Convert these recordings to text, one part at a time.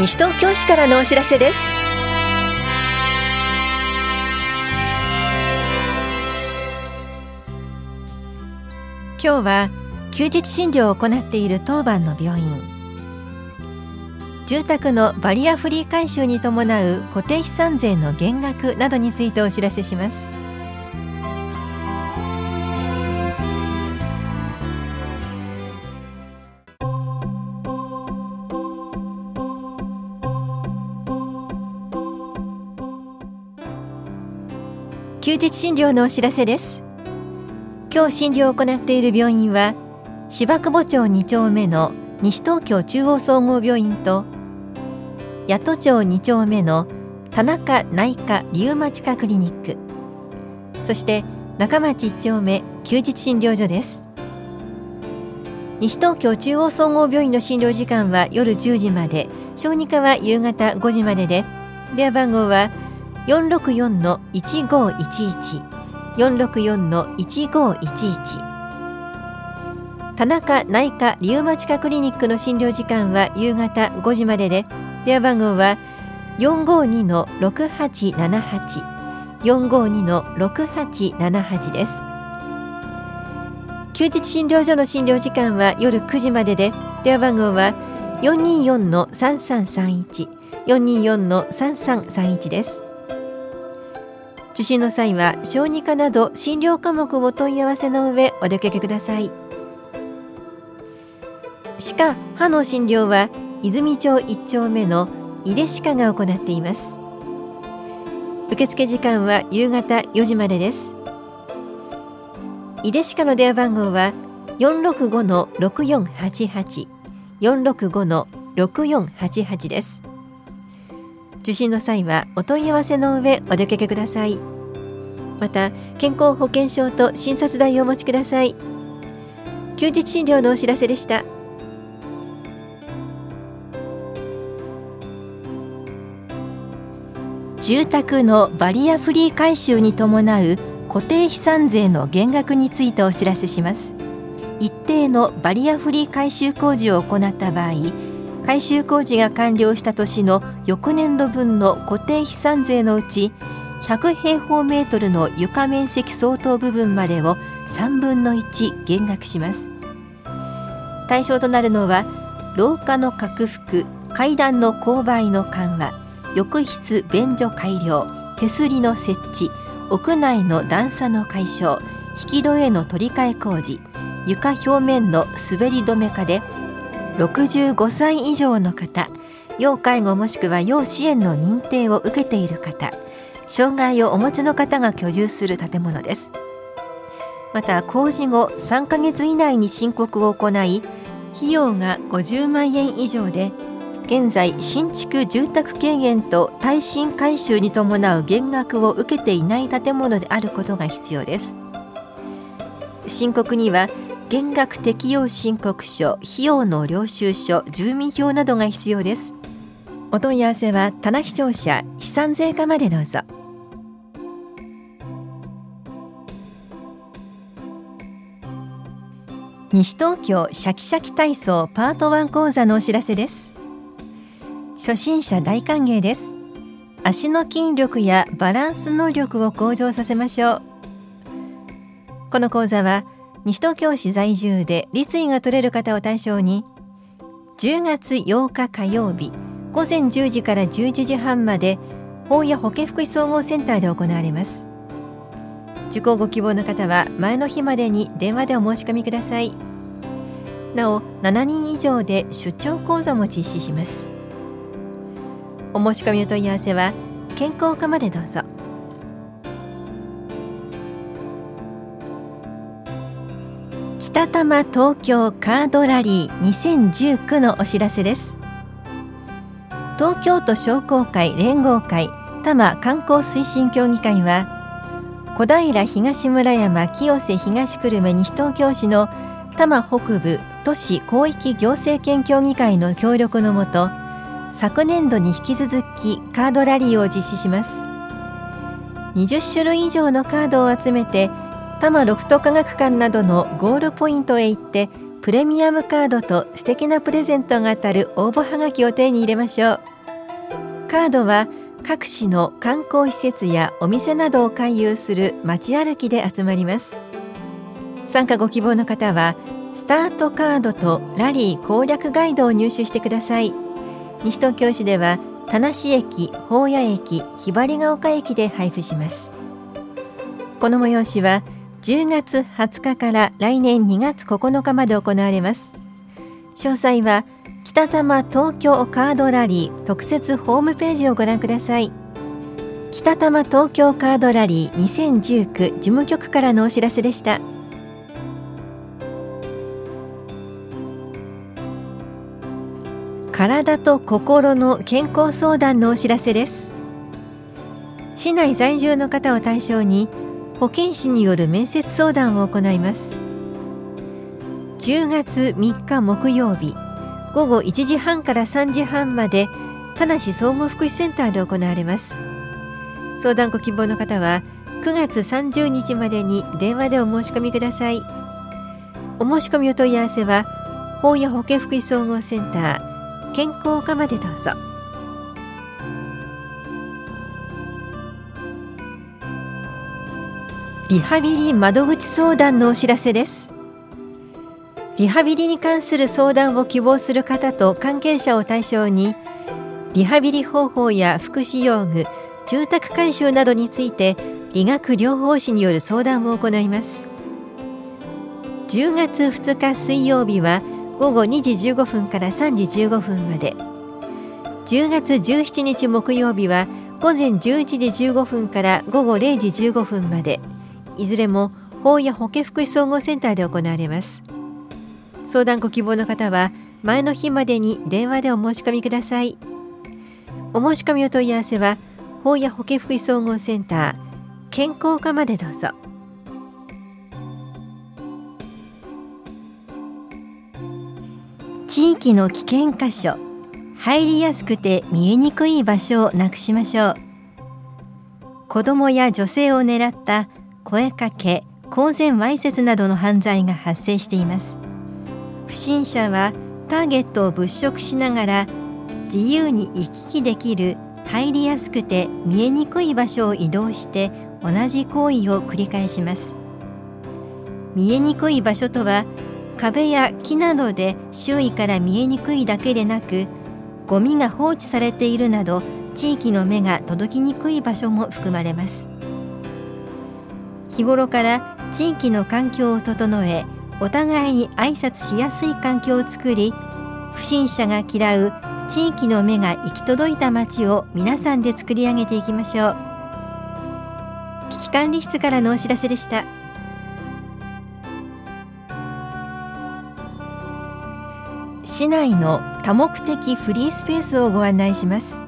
西東京市からのお知らせです。今日は休日診療を行っている当番の病院。住宅のバリアフリー改修に伴う固定資産税の減額などについてお知らせします。休日診療のお知らせです。今日診療を行っている病院は芝久保町2丁目の西東京中央総合病院と八戸町2丁目の田中内科リウマチ科クリニックそして中町1丁目休日診療所です。西東京中央総合病院の診療時間は夜10時まで小児科は夕方5時までで電話番号は464-1511 464-1511田中内科リウマチ科クリニックの診療時間は夕方5時までで電話番号は452-6878 452-6878です。休日診療所の診療時間は夜9時までで電話番号は424-3331 424-3331です。受診の際は小児科など診療科目をお問い合わせの上お出かけください。歯科歯の診療は泉町1丁目の井出歯科が行っています。受付時間は夕方4時までです。井出歯科の電話番号は465-6488 465-6488です。受診の際はお問い合わせの上お出かけください。また健康保険証と診察代をお持ちください。休日診療のお知らせでした。住宅のバリアフリー改修に伴う固定資産税の減額についてお知らせします。一定のバリアフリー改修工事を行った場合改修工事が完了した年の翌年度分の固定資産税のうち100平方メートルの床面積相当部分までを3分の1減額します。対象となるのは廊下の拡幅階段の勾配の緩和浴室便所改良手すりの設置屋内の段差の解消引き戸への取り替え工事床表面の滑り止め化で65歳以上の方要介護もしくは要支援の認定を受けている方障害をお持ちの方が居住する建物です。また工事後3ヶ月以内に申告を行い費用が50万円以上で現在新築住宅軽減と耐震改修に伴う減額を受けていない建物であることが必要です。申告には減額適用申告書費用の領収書住民票などが必要です。お問い合わせは棚視聴者資産税課までどうぞ。西東京シャキシャキ体操パート1講座のお知らせです。初心者大歓迎です。足の筋力やバランス能力を向上させましょう。この講座は西東京市在住で立位が取れる方を対象に10月8日火曜日午前10時から11時半まで法や保健福祉総合センターで行われます。受講ご希望の方は前の日までに電話でお申し込みください。なお7人以上で出張講座も実施します。お申し込みお問い合わせは健康課までどうぞ。北多摩東京カードラリー2019のお知らせです。東京都商工会連合会多摩観光推進協議会は小平東村山清瀬東久留米西東京市の多摩北部都市広域行政権協議会の協力のもと昨年度に引き続きカードラリーを実施します。20種類以上のカードを集めて多摩ロフト科学館などのゴールポイントへ行ってプレミアムカードと素敵なプレゼントが当たる応募はがきを手に入れましょう。カードは各市の観光施設やお店などを回遊する街歩きで集まります。参加ご希望の方はスタートカードとラリー攻略ガイドを入手してください。西東京市では田無駅、宝谷駅、ひばりが丘駅で配布します。この催しは10月20日から来年2月9日まで行われます。詳細は北多摩東京カードラリー特設ホームページをご覧ください。北多摩東京カードラリー2019事務局からのお知らせでした。体と心の健康相談のお知らせです。市内在住の方を対象に保健師による面接相談を行います。10月3日木曜日午後1時半から3時半まで田無総合福祉センターで行われます。相談ご希望の方は9月30日までに電話でお申し込みください。お申し込みお問い合わせは法や保健福祉総合センター健康課までどうぞ。リハビリ窓口相談のお知らせです。リハビリに関する相談を希望する方と関係者を対象にリハビリ方法や福祉用具住宅改修などについて理学療法士による相談を行います。10月2日水曜日は午後2時15分から3時15分まで。10月17日木曜日は午前11時15分から午後0時15分まで。いずれも法や保健福祉総合センターで行われます。相談ご希望の方は前の日までに電話でお申し込みください。お申し込みお問い合わせは法や保健福祉総合センター健康課までどうぞ。地域の危険箇所入りやすくて見えにくい場所をなくしましょう。子どもや女性を狙った声かけ公然わいせつなどの犯罪が発生しています。不審者はターゲットを物色しながら自由に行き来できる入りやすくて見えにくい場所を移動して同じ行為を繰り返します。見えにくい場所とは壁や木などで周囲から見えにくいだけでなくゴミが放置されているなど地域の目が届きにくい場所も含まれます。日頃から地域の環境を整えお互いに挨拶しやすい環境を作り不審者が嫌う地域の目が行き届いた街を皆さんで作り上げていきましょう。危機管理室からのお知らせでした。市内の多目的フリースペースをご案内します。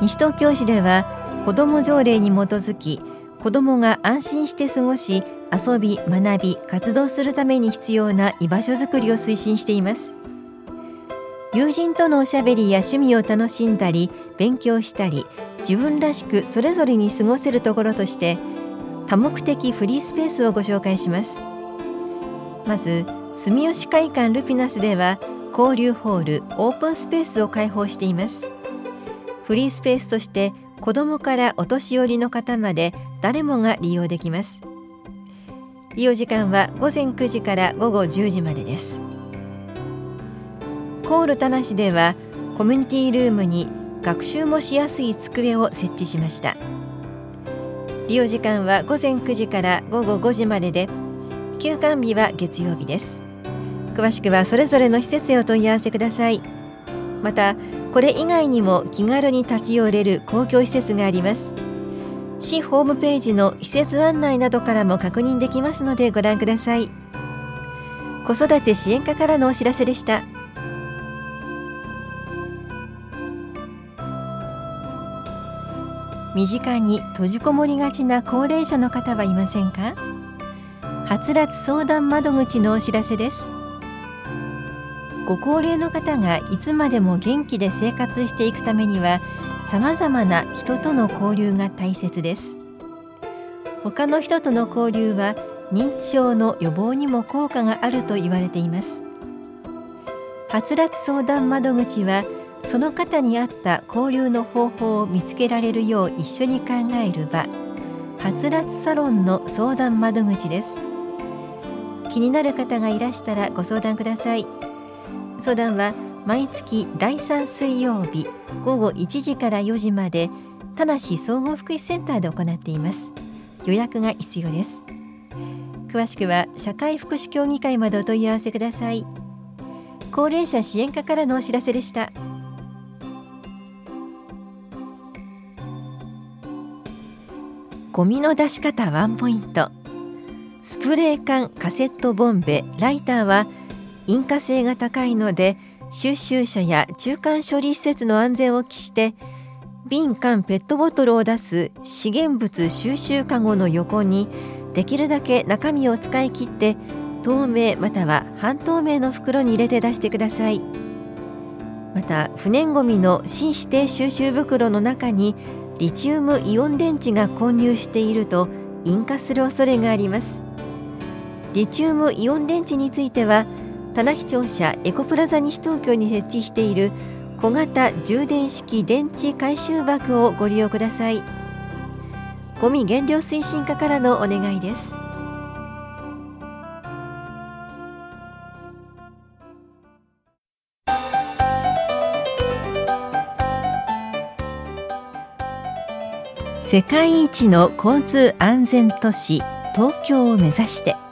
西東京市では子ども条例に基づき子どもが安心して過ごし遊び学び活動するために必要な居場所づくりを推進しています。友人とのおしゃべりや趣味を楽しんだり勉強したり自分らしくそれぞれに過ごせるところとして多目的フリースペースをご紹介します。まず住吉会館ルピナスでは交流ホールオープンスペースを開放しています。フリースペースとして子どもからお年寄りの方まで誰もが利用できます。利用時間は午前9時から午後10時までです。コール田無ではコミュニティルームに学習もしやすい机を設置しました。利用時間は午前9時から午後5時までで休館日は月曜日です。詳しくはそれぞれの施設へお問い合わせください。またこれ以外にも気軽に立ち寄れる公共施設があります。市ホームページの施設案内などからも確認できますのでご覧ください。子育て支援課からのお知らせでした。身近に閉じこもりがちな高齢者の方はいませんか？はつらつ相談窓口のお知らせです。ご高齢の方がいつまでも元気で生活していくためにはさまざまな人との交流が大切です。他の人との交流は認知症の予防にも効果があると言われています。はつらつ相談窓口はその方に合った交流の方法を見つけられるよう一緒に考える場。はつらつサロンの相談窓口です。気になる方がいらしたらご相談ください。相談は毎月第3水曜日午後1時から4時まで田梨総合福祉センターで行っています。予約が必要です。詳しくは社会福祉協議会までお問い合わせください。高齢者支援課からのお知らせでした。ゴミの出し方ワンポイント。スプレー缶カセットボンベライターは引火性が高いので収集車や中間処理施設の安全を期して瓶缶ペットボトルを出す資源物収集かごの横にできるだけ中身を使い切って透明または半透明の袋に入れて出してください。また不燃ごみの新指定収集袋の中にリチウムイオン電池が混入していると引火する恐れがあります。リチウムイオン電池については棚視庁舎エコプラザ西東京に設置している小型充電式電池回収箱をご利用ください。ゴミ減量推進課からのお願いです。世界一の交通安全都市東京を目指して。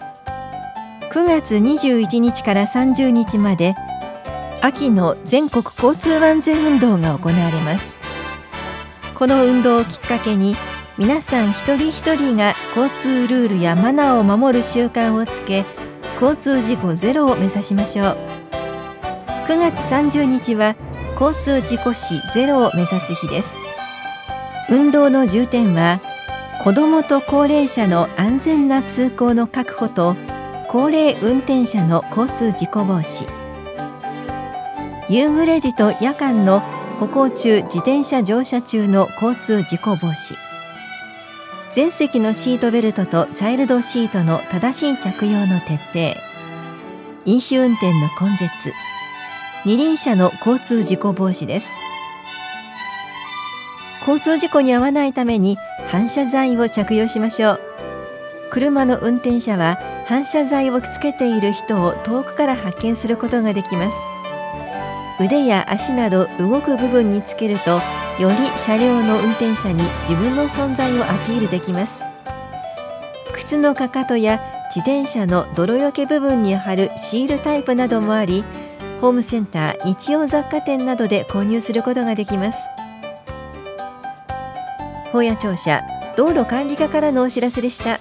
9月21日から30日まで秋の全国交通安全運動が行われます。この運動をきっかけに皆さん一人一人が交通ルールやマナーを守る習慣をつけ交通事故ゼロを目指しましょう。9月30日は交通事故死ゼロを目指す日です。運動の重点は子どもと高齢者の安全な通行の確保と高齢運転者の交通事故防止。夕暮れ時と夜間の歩行中自転車乗車中の交通事故防止。全席のシートベルトとチャイルドシートの正しい着用の徹底。飲酒運転の根絶。二輪車の交通事故防止です。交通事故に遭わないために反射材を着用しましょう。車の運転者は反射材をつけている人を遠くから発見することができます。腕や足など動く部分につけるとより車両の運転者に自分の存在をアピールできます。靴のかかとや自転車の泥よけ部分に貼るシールタイプなどもありホームセンター日用雑貨店などで購入することができます。法屋庁舎道路管理課からのお知らせでした。